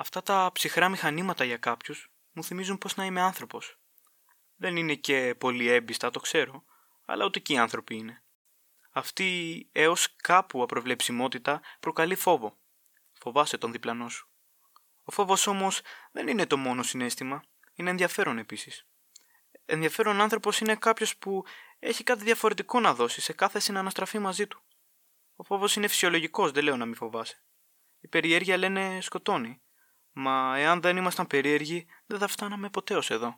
Αυτά τα ψυχρά μηχανήματα για κάποιους μου θυμίζουν πώ να είμαι άνθρωπος. Δεν είναι και πολύ έμπιστα, το ξέρω, αλλά ούτε και οι άνθρωποι είναι. Αυτή έως κάπου απροβλεψιμότητα προκαλεί φόβο. Φοβάσαι τον διπλανό σου. Ο φόβος όμως δεν είναι το μόνο συνέστημα, είναι ενδιαφέρον επίσης. Ενδιαφέρον άνθρωπος είναι κάποιος που έχει κάτι διαφορετικό να δώσει σε κάθε συναναστραφή μαζί του. Ο φόβος είναι φυσιολογικός, δεν λέω να μην φοβάσαι. Η περιέργεια λένε σκοτώνει. Μα εάν δεν ήμασταν περίεργοι, δεν θα φτάναμε ποτέ ως εδώ.